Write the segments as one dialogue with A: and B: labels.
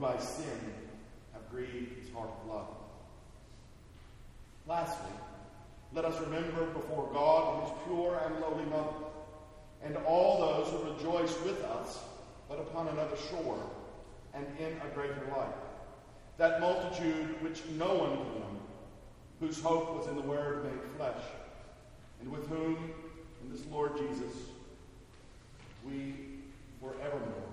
A: by sin have grieved his heart of love. Lastly, let us remember before God his pure and lowly mother, and all those who rejoice with us, but upon another shore and in a greater light. That multitude which no one know, whose hope was in the Word made flesh, and with whom, in this Lord Jesus, we are one.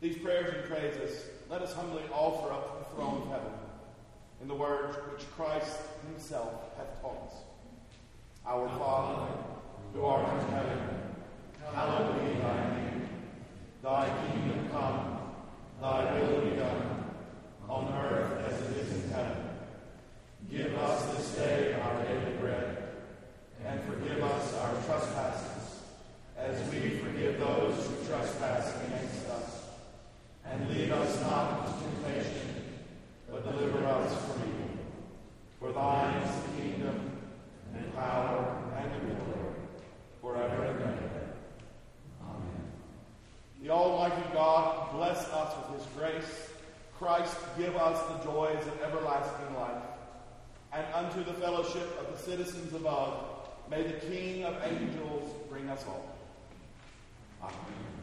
A: These prayers and praises let us humbly offer up to the throne of heaven in the words which Christ himself hath taught us. Our Father, who art in heaven, hallowed be thy name. Thy kingdom come, thy will be done, on earth as it is in heaven. Give us this day our daily bread, and forgive us our trespasses, as we forgive those who trespass against us. And lead us not into temptation, but deliver us from evil. For thine is the kingdom, and power, and the glory, forever and ever. Amen. The Almighty God bless us with his grace. Christ give us the joys of everlasting life. And unto the fellowship of the citizens above, may the King of angels bring us all. Amen.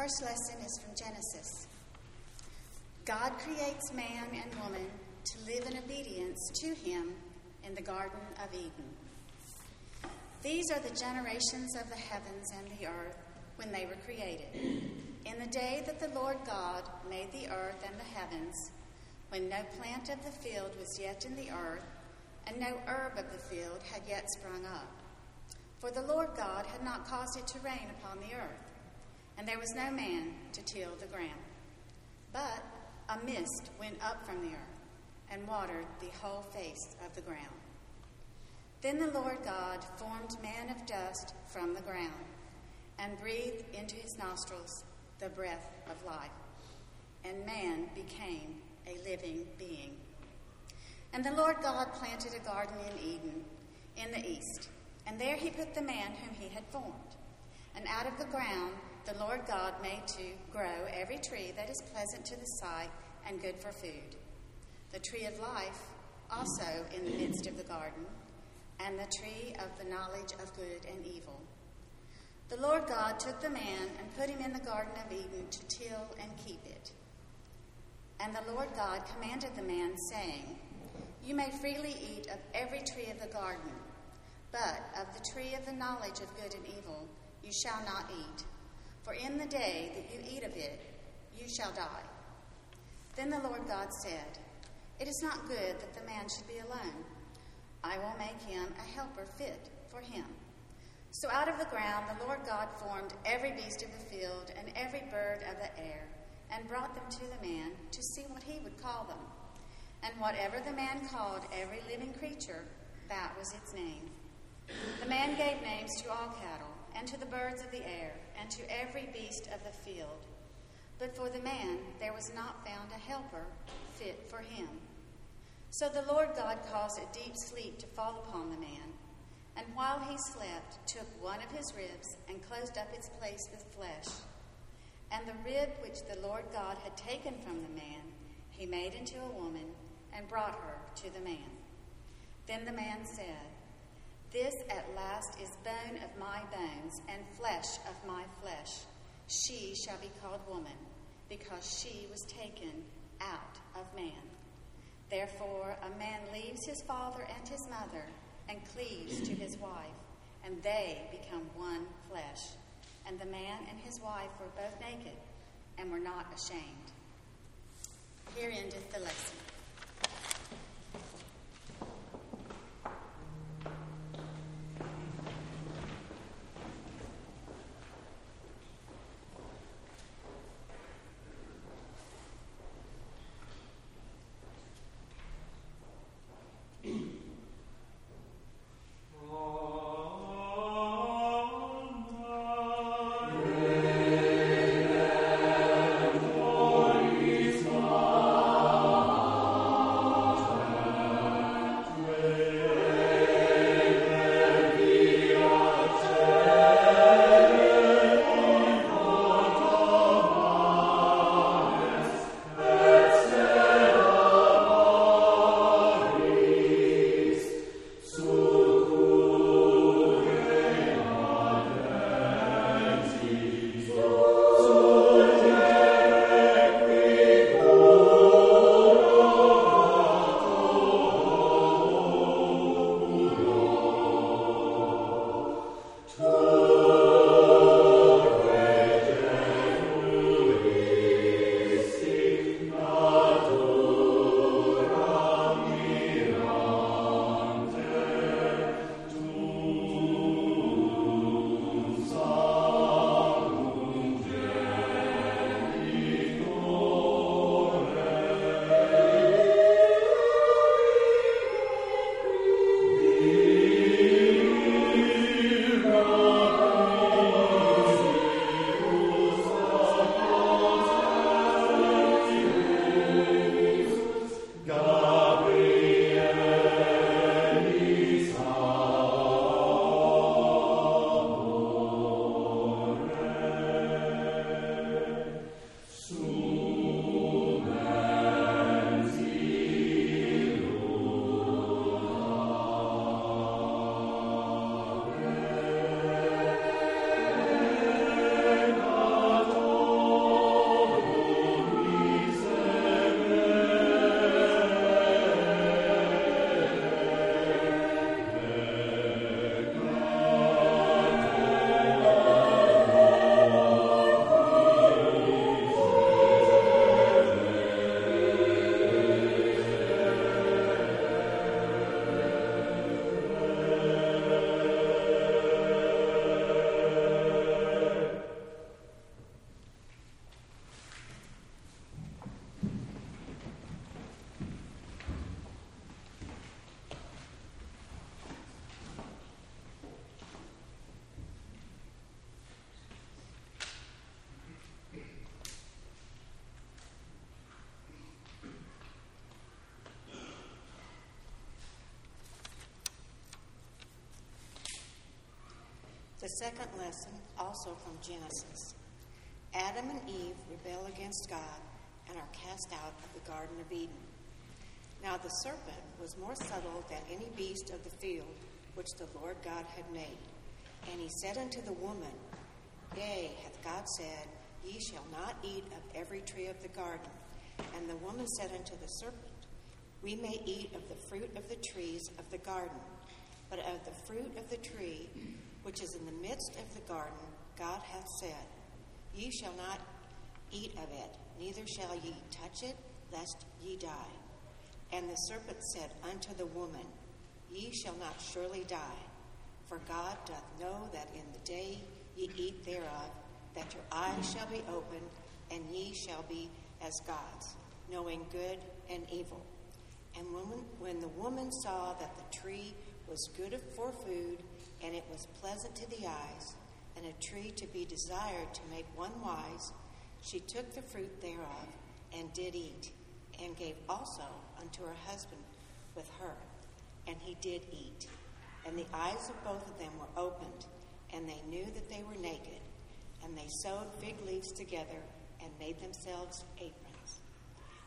B: First lesson is from Genesis. God creates man and woman to live in obedience to him in the Garden of Eden. These are the generations of the heavens and the earth when they were created. In the day that the Lord God made the earth and the heavens, when no plant of the field was yet in the earth, and no herb of the field had yet sprung up. For the Lord God had not caused it to rain upon the earth, and there was no man to till the ground. But a mist went up from the earth and watered the whole face of the ground. Then the Lord God formed man of dust from the ground and breathed into his nostrils the breath of life, and man became a living being. And the Lord God planted a garden in Eden in the east, and there he put the man whom he had formed. And out of the ground the Lord God made to grow every tree that is pleasant to the sight and good for food. The tree of life also in the midst of the garden, and the tree of the knowledge of good and evil. The Lord God took the man and put him in the Garden of Eden to till and keep it. And the Lord God commanded the man, saying, You may freely eat of every tree of the garden, but of the tree of the knowledge of good and evil you shall not eat, for in the day that you eat of it, you shall die. Then the Lord God said, It is not good that the man should be alone. I will make him a helper fit for him. So out of the ground the Lord God formed every beast of the field and every bird of the air, and brought them to the man to see what he would call them. And whatever the man called every living creature, that was its name. The man gave names to all cattle, and to the birds of the air, and to every beast of the field. But for the man there was not found a helper fit for him. So the Lord God caused a deep sleep to fall upon the man, and while he slept, took one of his ribs and closed up its place with flesh. And the rib which the Lord God had taken from the man, he made into a woman and brought her to the man. Then the man said, This at last is bone of my bones and flesh of my flesh. She shall be called woman, because she was taken out of man. Therefore, a man leaves his father and his mother and cleaves to his wife, and they become one flesh. And the man and his wife were both naked and were not ashamed. Here endeth the lesson.
C: The second lesson, also from Genesis. Adam and Eve rebel against God and are cast out of the Garden of Eden. Now the serpent was more subtle than any beast of the field which the Lord God had made. And he said unto the woman, Yea, hath God said, Ye shall not eat of every tree of the garden. And the woman said unto the serpent, We may eat of the fruit of the trees of the garden, but of the fruit of the tree which is in the midst of the garden, God hath said, Ye shall not eat of it, neither shall ye touch it, lest ye die. And the serpent said unto the woman, Ye shall not surely die, for God doth know that in the day ye eat thereof, that your eyes shall be opened, and ye shall be as gods, knowing good and evil. And when, when the woman saw that the tree was good for food, and it was pleasant to the eyes, and a tree to be desired to make one wise, she took the fruit thereof and did eat, and gave also unto her husband with her, and he did eat. And the eyes of both of them were opened, and they knew that they were naked, and they sewed fig leaves together and made themselves aprons.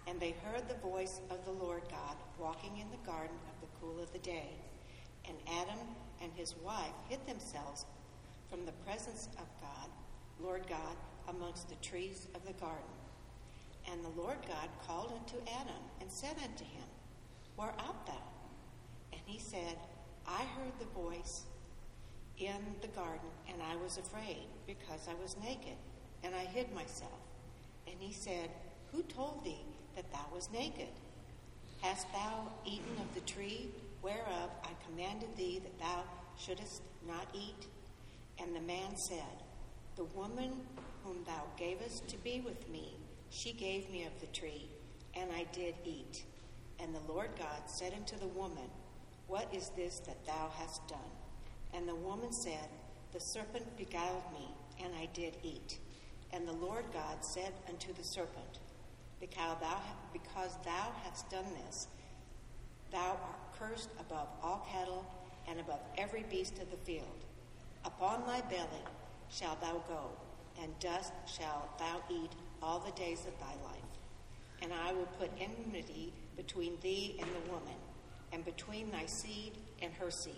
C: And they heard the voice of the Lord God walking in the garden of the cool of the day. And Adam and his wife hid themselves from the presence of God, Lord God, amongst the trees of the garden. And the Lord God called unto Adam and said unto him, Where art thou? And he said, I heard the voice in the garden, and I was afraid, because I was naked, and I hid myself. And he said, Who told thee that thou was naked? Hast thou eaten of the tree whereof I commanded thee that thou shouldest not eat? And the man said, The woman whom thou gavest to be with me, she gave me of the tree, and I did eat. And the Lord God said unto the woman, What is this that thou hast done? And the woman said, The serpent beguiled me, and I did eat. And the Lord God said unto the serpent, Because thou, hast done this, thou art cursed above all cattle and above every beast of the field. Upon thy belly shalt thou go, and dust shalt thou eat all the days of thy life. And I will put enmity between thee and the woman, and between thy seed and her seed.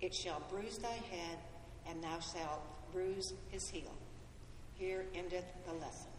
C: It shall bruise thy head, and thou shalt bruise his heel. Here endeth the lesson.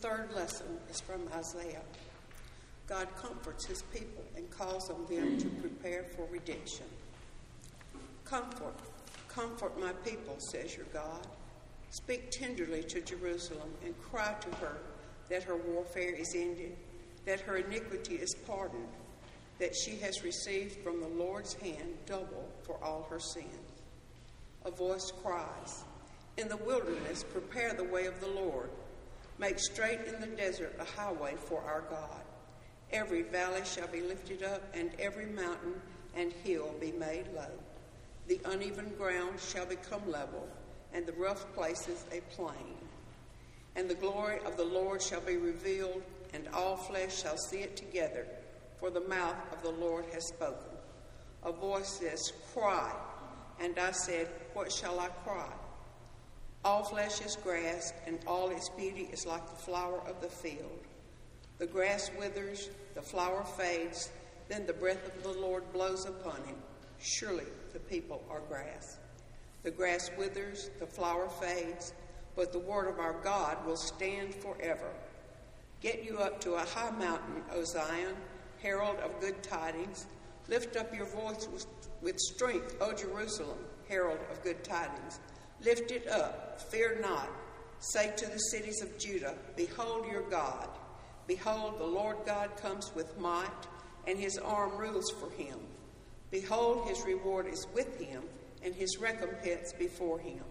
D: Third lesson is from Isaiah. God comforts his people and calls on them to prepare for redemption. Comfort, comfort my people, says your God. Speak tenderly to Jerusalem and cry to her that her warfare is ended, that her iniquity is pardoned, that she has received from the Lord's hand double for all her sins. A voice cries, In the wilderness, prepare the way of the Lord. Make straight in the desert a highway for our God. Every valley shall be lifted up, and every mountain and hill be made low. The uneven ground shall become level, and the rough places a plain. And the glory of the Lord shall be revealed, and all flesh shall see it together, for the mouth of the Lord has spoken. A voice says, Cry. And I said, What shall I cry? All flesh is grass, and all its beauty is like the flower of the field. The grass withers, the flower fades, then the breath of the Lord blows upon it. Surely the people are grass. The grass withers, the flower fades, but the word of our God will stand forever. Get you up to a high mountain, O Zion, herald of good tidings. Lift up your voice with, with strength, O Jerusalem, herald of good tidings. Lift it up, fear not. Say to the cities of Judah, Behold your God. Behold, the Lord God comes with might, and his arm rules for him. Behold, his reward is with him, and his recompense before him.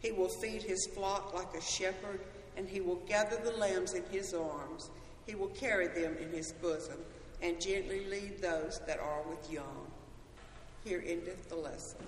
D: He will feed his flock like a shepherd, and he will gather the lambs in his arms. He will carry them in his bosom, and gently lead those that are with young. Here endeth the lesson.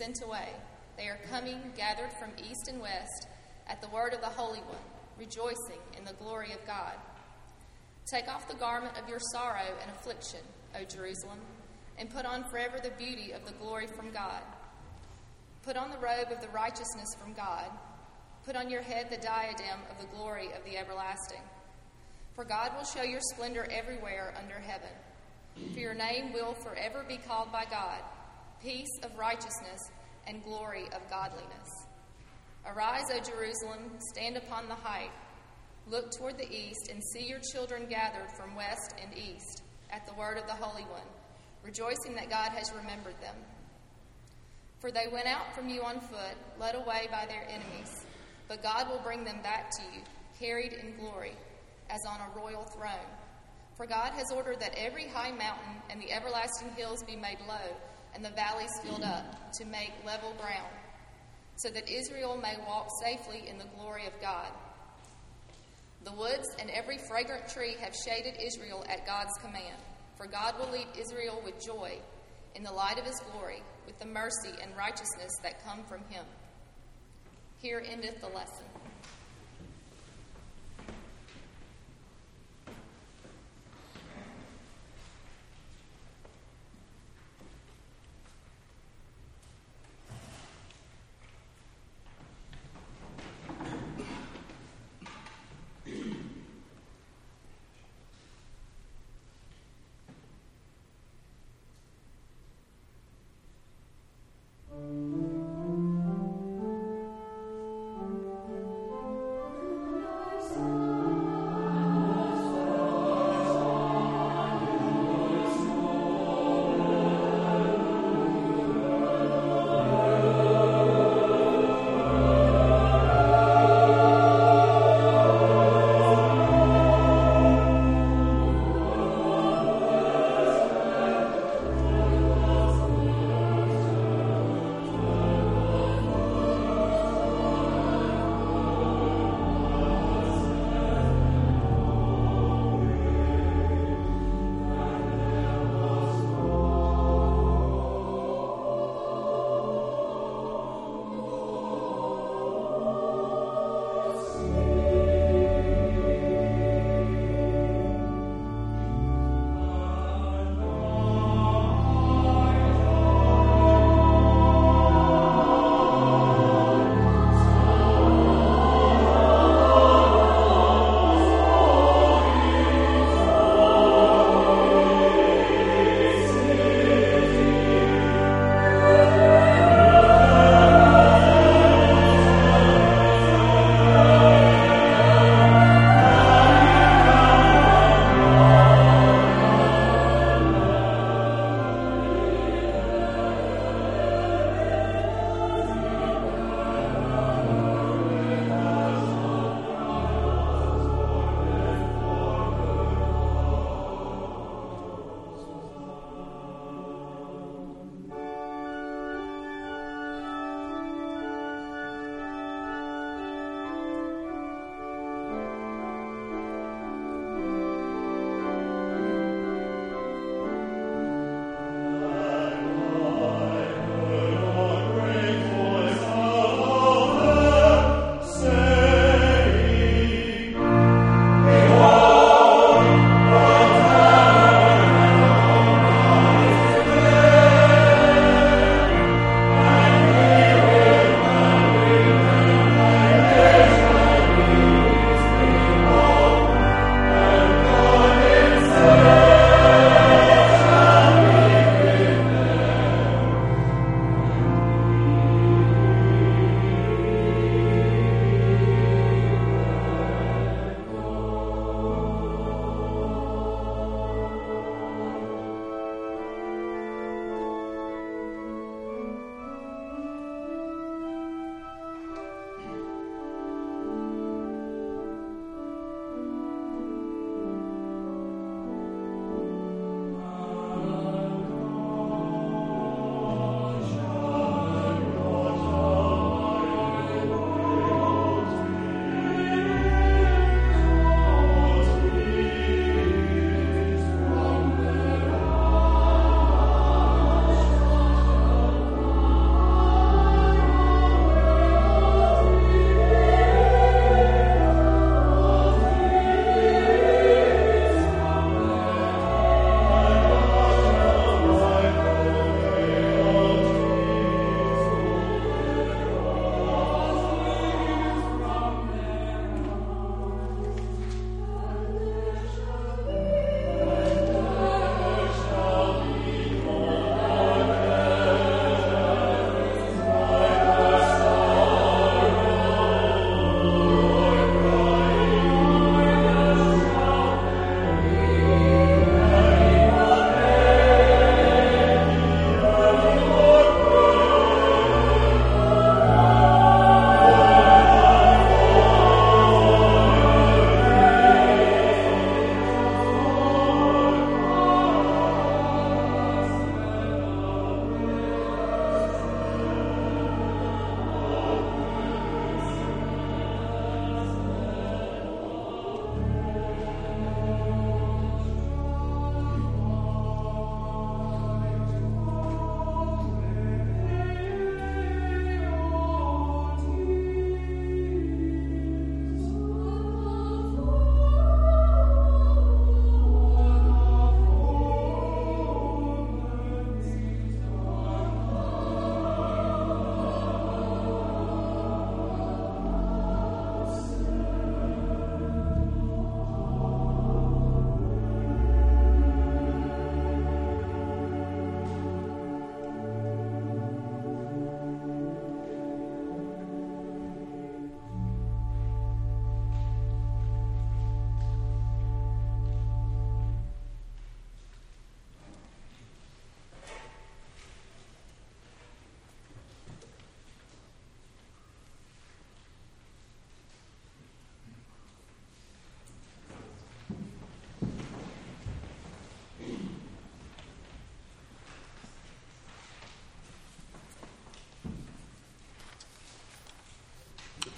E: Sent away. They are coming, gathered from east and west, at the word of the Holy One, rejoicing in the glory of God. Take off the garment of your sorrow and affliction, O Jerusalem, and put on forever the beauty of the glory from God. Put on the robe of the righteousness from God. Put on your head the diadem of the glory of the everlasting. For God will show your splendor everywhere under heaven. For your name will forever be called by God, peace of righteousness and glory of godliness. Arise, O Jerusalem, stand upon the height. Look toward the east and see your children gathered from west and east at the word of the Holy One, rejoicing that God has remembered them. For they went out from you on foot, led away by their enemies, but God will bring them back to you, carried in glory, as on a royal throne. For God has ordered that every high mountain and the everlasting hills be made low, and the valleys filled up, to make level ground, so that Israel may walk safely in the glory of God. The woods and every fragrant tree have shaded Israel at God's command, for God will lead Israel with joy in the light of his glory, with the mercy and righteousness that come from him. Here endeth the lesson.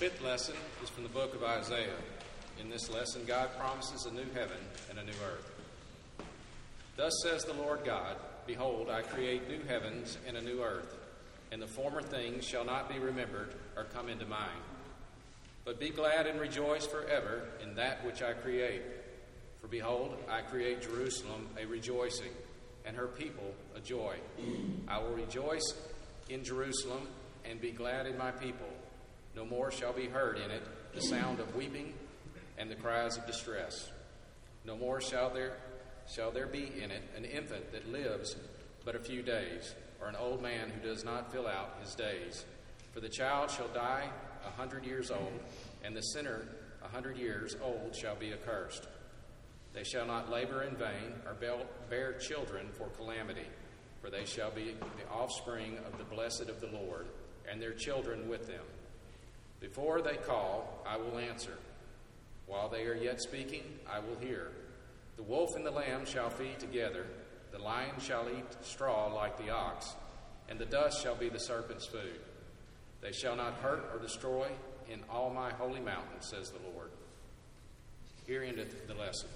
F: Fifth lesson is from the book of Isaiah. In this lesson, God promises a new heaven and a new earth. Thus says the Lord God Behold, I create new heavens and a new earth, and the former things shall not be remembered or come into mind. But be glad and rejoice forever in that which I create. For behold, I create Jerusalem a rejoicing, and her people a joy. I will rejoice in Jerusalem and be glad in my people. No more shall be heard in it the sound of weeping and the cries of distress. No more shall there shall there be in it an infant that lives but a few days, or an old man who does not fill out his days. For the child shall die a hundred years old, and the sinner a hundred years old shall be accursed. They shall not labor in vain, or bear children for calamity, for they shall be the offspring of the blessed of the Lord, and their children with them. Before they call, I will answer. While they are yet speaking, I will hear. The wolf and the lamb shall feed together, the lion shall eat straw like the ox, and the dust shall be the serpent's food. They shall not hurt or destroy in all my holy mountain, says the Lord. Here endeth the lesson.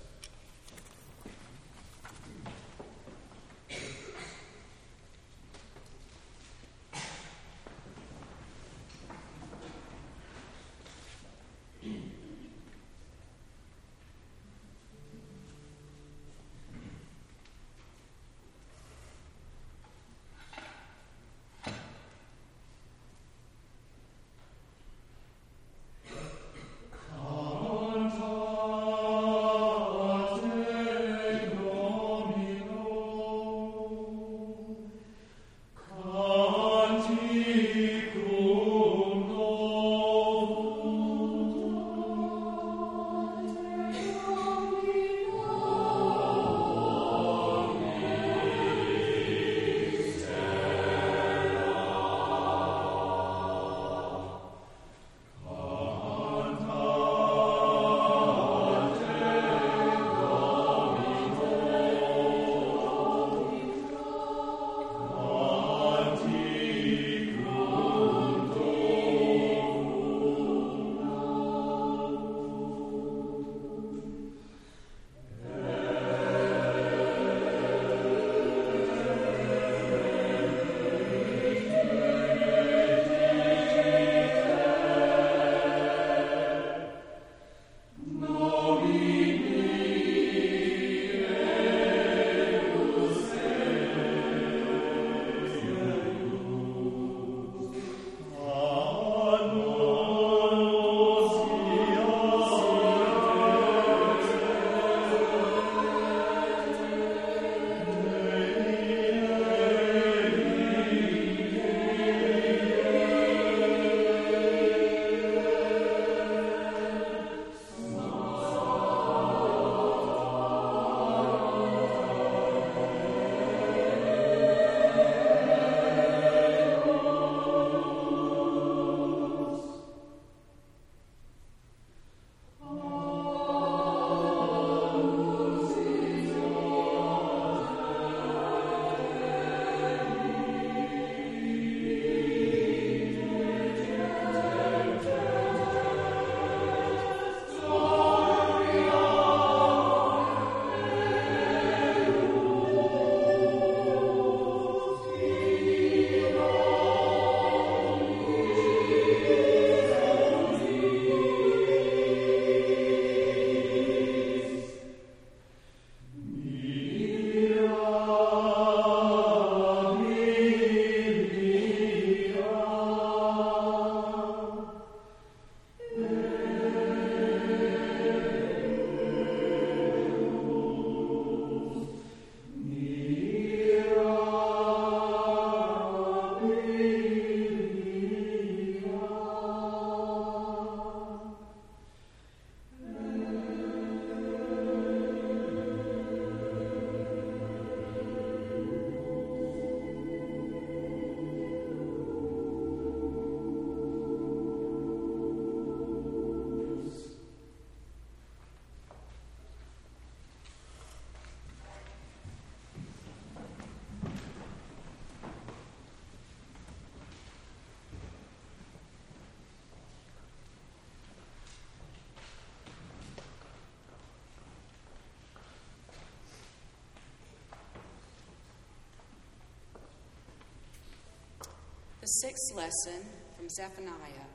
G: The sixth lesson from Zephaniah.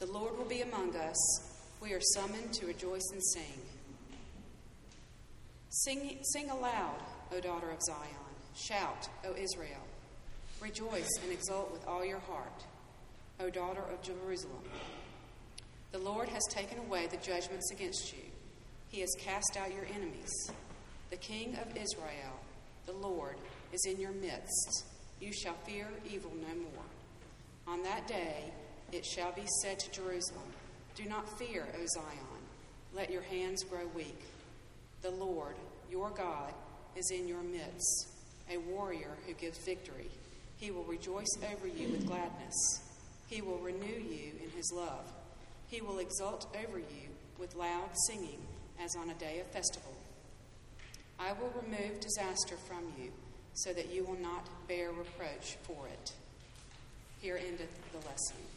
G: The Lord will be among us. We are summoned to rejoice and sing. Sing, sing aloud, O daughter of Zion. Shout, O Israel. Rejoice and exult with all your heart, O daughter of Jerusalem. The Lord has taken away the judgments against you. He has cast out your enemies. The King of Israel, the Lord, is in your midst. You shall fear evil no more. That day it shall be said to Jerusalem, Do not fear, O Zion. Let your hands grow weak. The Lord, your God, is in your midst, a warrior who gives victory. He will rejoice over you with gladness. He will renew you in his love. He will exult over you with loud singing as on a day of festival. I will remove disaster from you so that you will not bear reproach for it. Here endeth the lesson.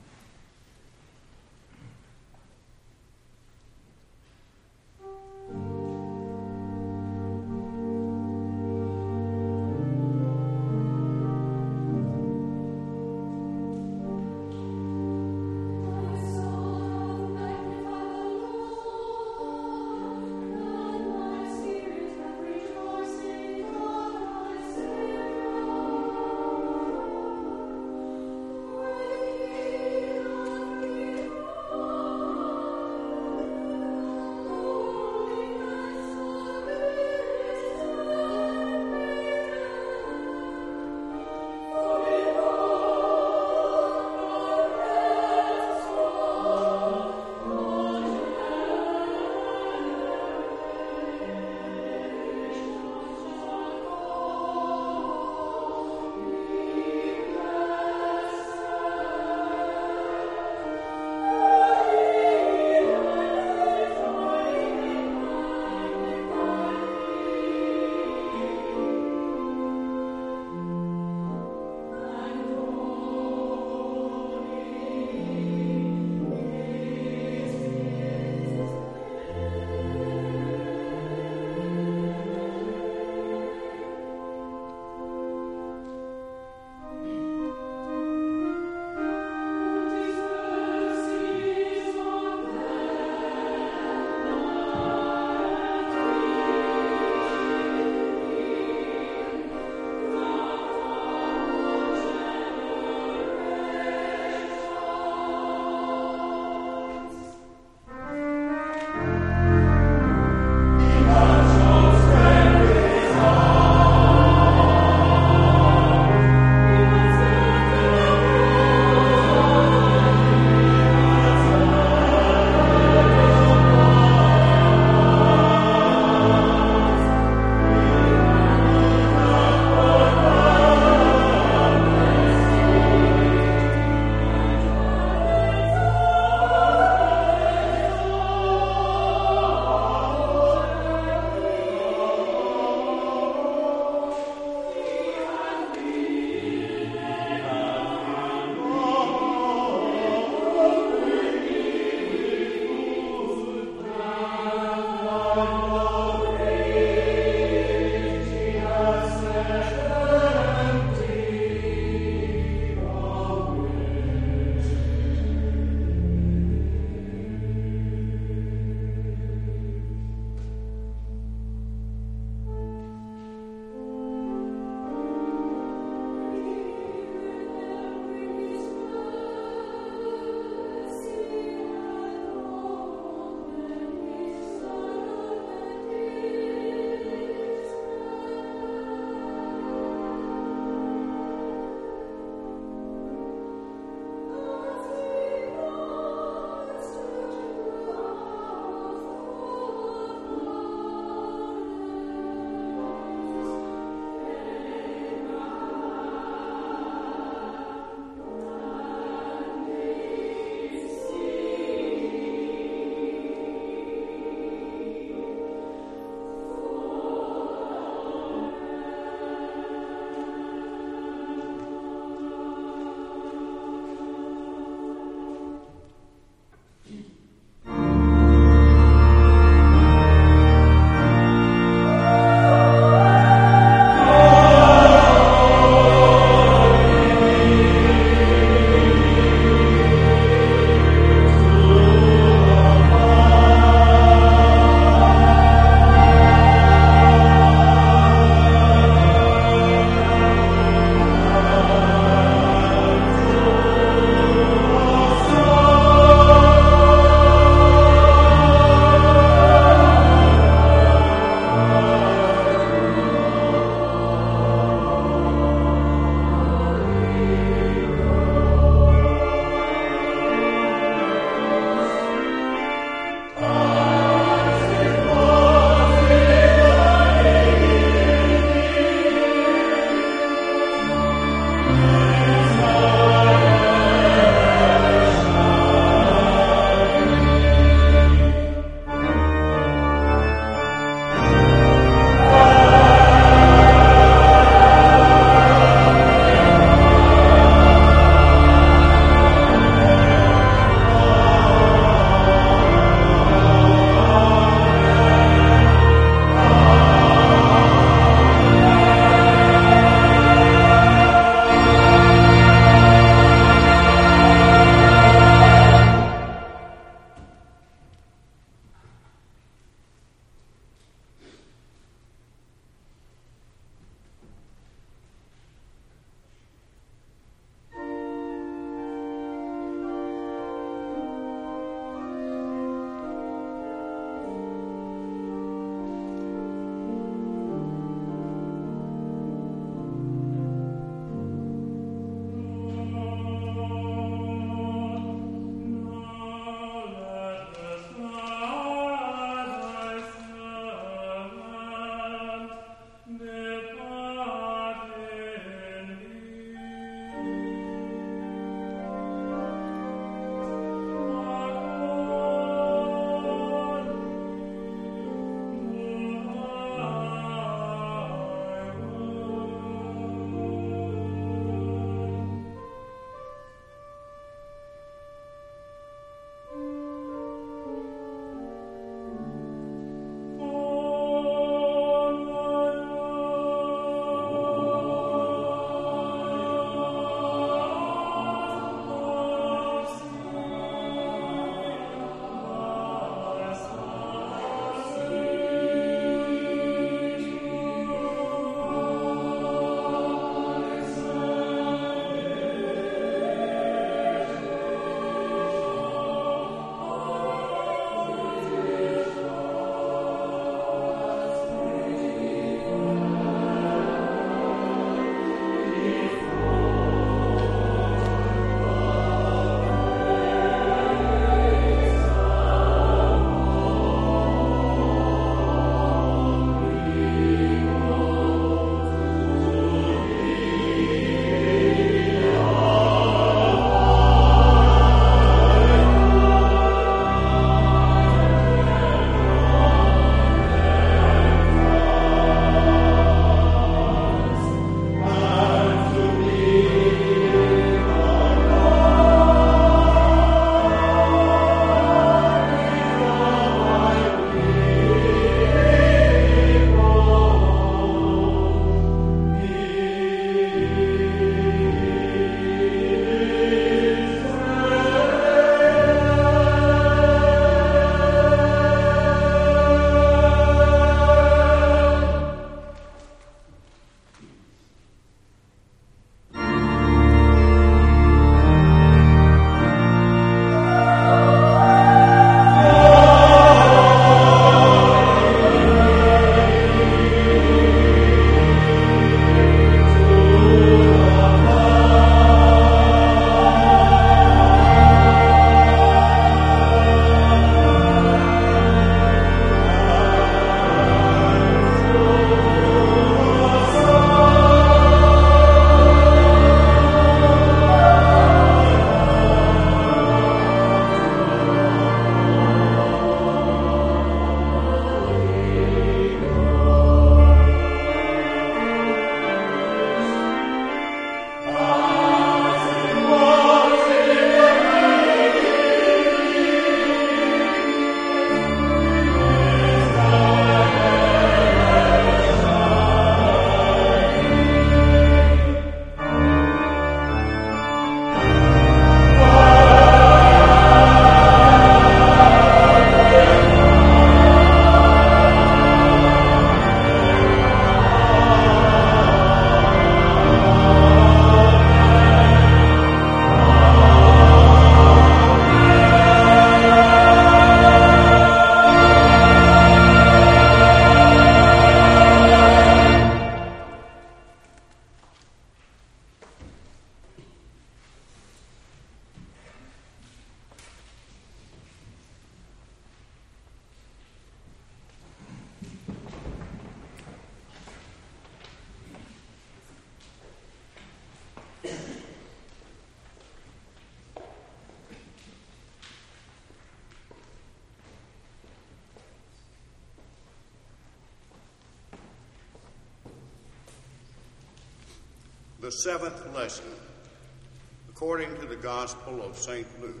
H: Gospel of St. Luke.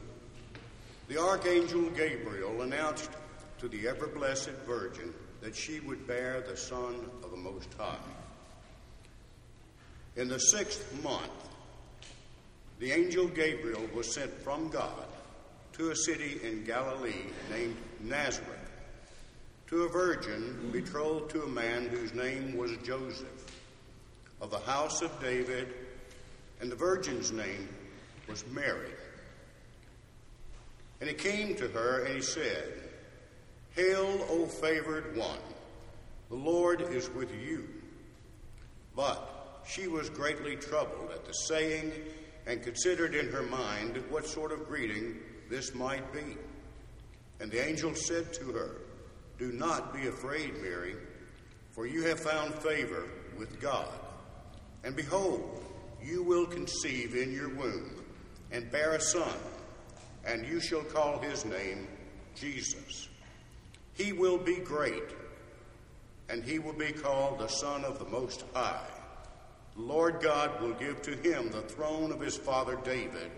H: The Archangel Gabriel announced to the ever blessed Virgin that she would bear the Son of the Most High. In the sixth month, the angel Gabriel was sent from God to a city in Galilee named Nazareth, to a virgin betrothed to a man whose name was Joseph, of the house of David, and the virgin's name was Mary. And he came to her and he said, Hail, O favored one, the Lord is with you. But she was greatly troubled at the saying and considered in her mind what sort of greeting this might be. And the angel said to her, Do not be afraid, Mary, for you have found favor with God. And behold, you will conceive in your womb and bear a son, and you shall call his name Jesus. He will be great, and he will be called the Son of the Most High. Lord God will give to him the throne of his father David,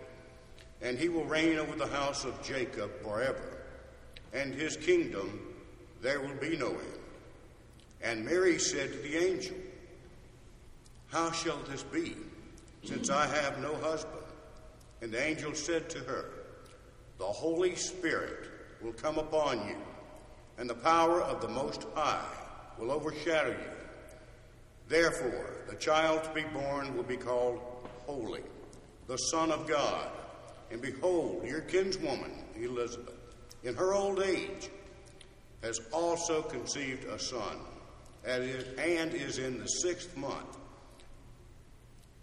H: and he will reign over the house of Jacob forever. And his kingdom there will be no end. And Mary said to the angel, How shall this be, since I have no husband? And the angel said to her, The Holy Spirit will come upon you, and the power of the Most High will overshadow you. Therefore, the child to be born will be called Holy, the Son of God. And behold, your kinswoman, Elizabeth, in her old age, has also conceived a son, and is, in the sixth month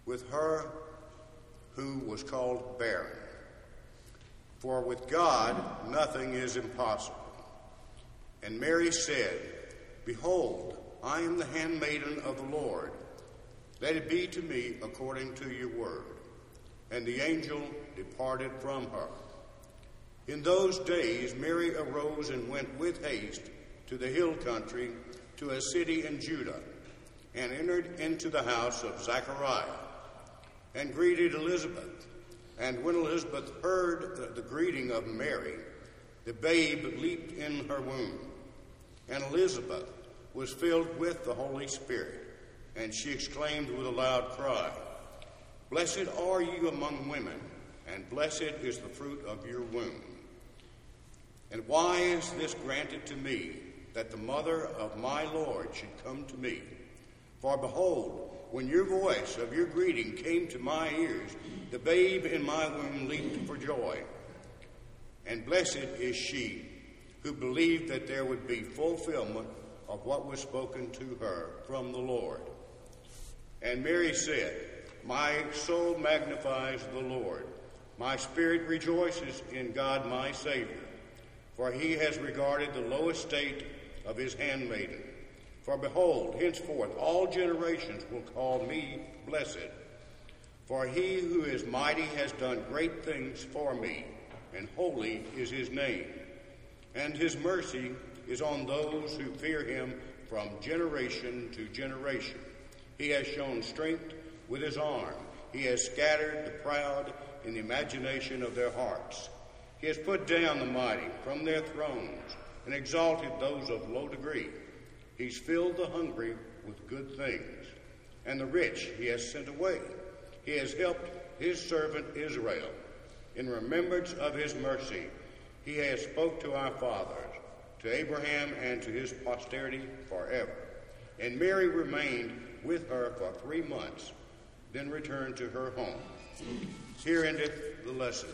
H: with her who was called barren. For with God nothing is impossible. And Mary said, Behold, I am the handmaiden of the Lord. Let it be to me according to your word. And the angel departed from her. In those days, Mary arose and went with haste to the hill country to a city in Judah, and entered into the house of Zachariah, and greeted Elizabeth. And when Elizabeth heard the, greeting of Mary, the babe leaped in her womb. And Elizabeth was filled with the Holy Spirit, and she exclaimed with a loud cry, Blessed are you among women, and blessed is the fruit of your womb. And why is this granted to me, that the mother of my Lord should come to me? For behold, when your voice of your greeting came to my ears, the babe in my womb leaped for joy. And blessed is she who believed that there would be fulfillment of what was spoken to her from the Lord. And Mary said, My soul magnifies the Lord. My spirit rejoices in God my Savior, for he has regarded the low estate of his handmaiden. For behold, henceforth all generations will call me blessed. For he who is mighty has done great things for me, and holy is his name. And his mercy is on those who fear him from generation to generation. He has shown strength with his arm. He has scattered the proud in the imagination of their hearts. He has put down the mighty from their thrones and exalted those of low degree. He's filled the hungry with good things, and the rich he has sent away. He has helped his servant Israel. In remembrance of his mercy, he has spoke to our fathers, to Abraham and to his posterity forever. And Mary remained with her for three months, then returned to her home. Here endeth the lesson.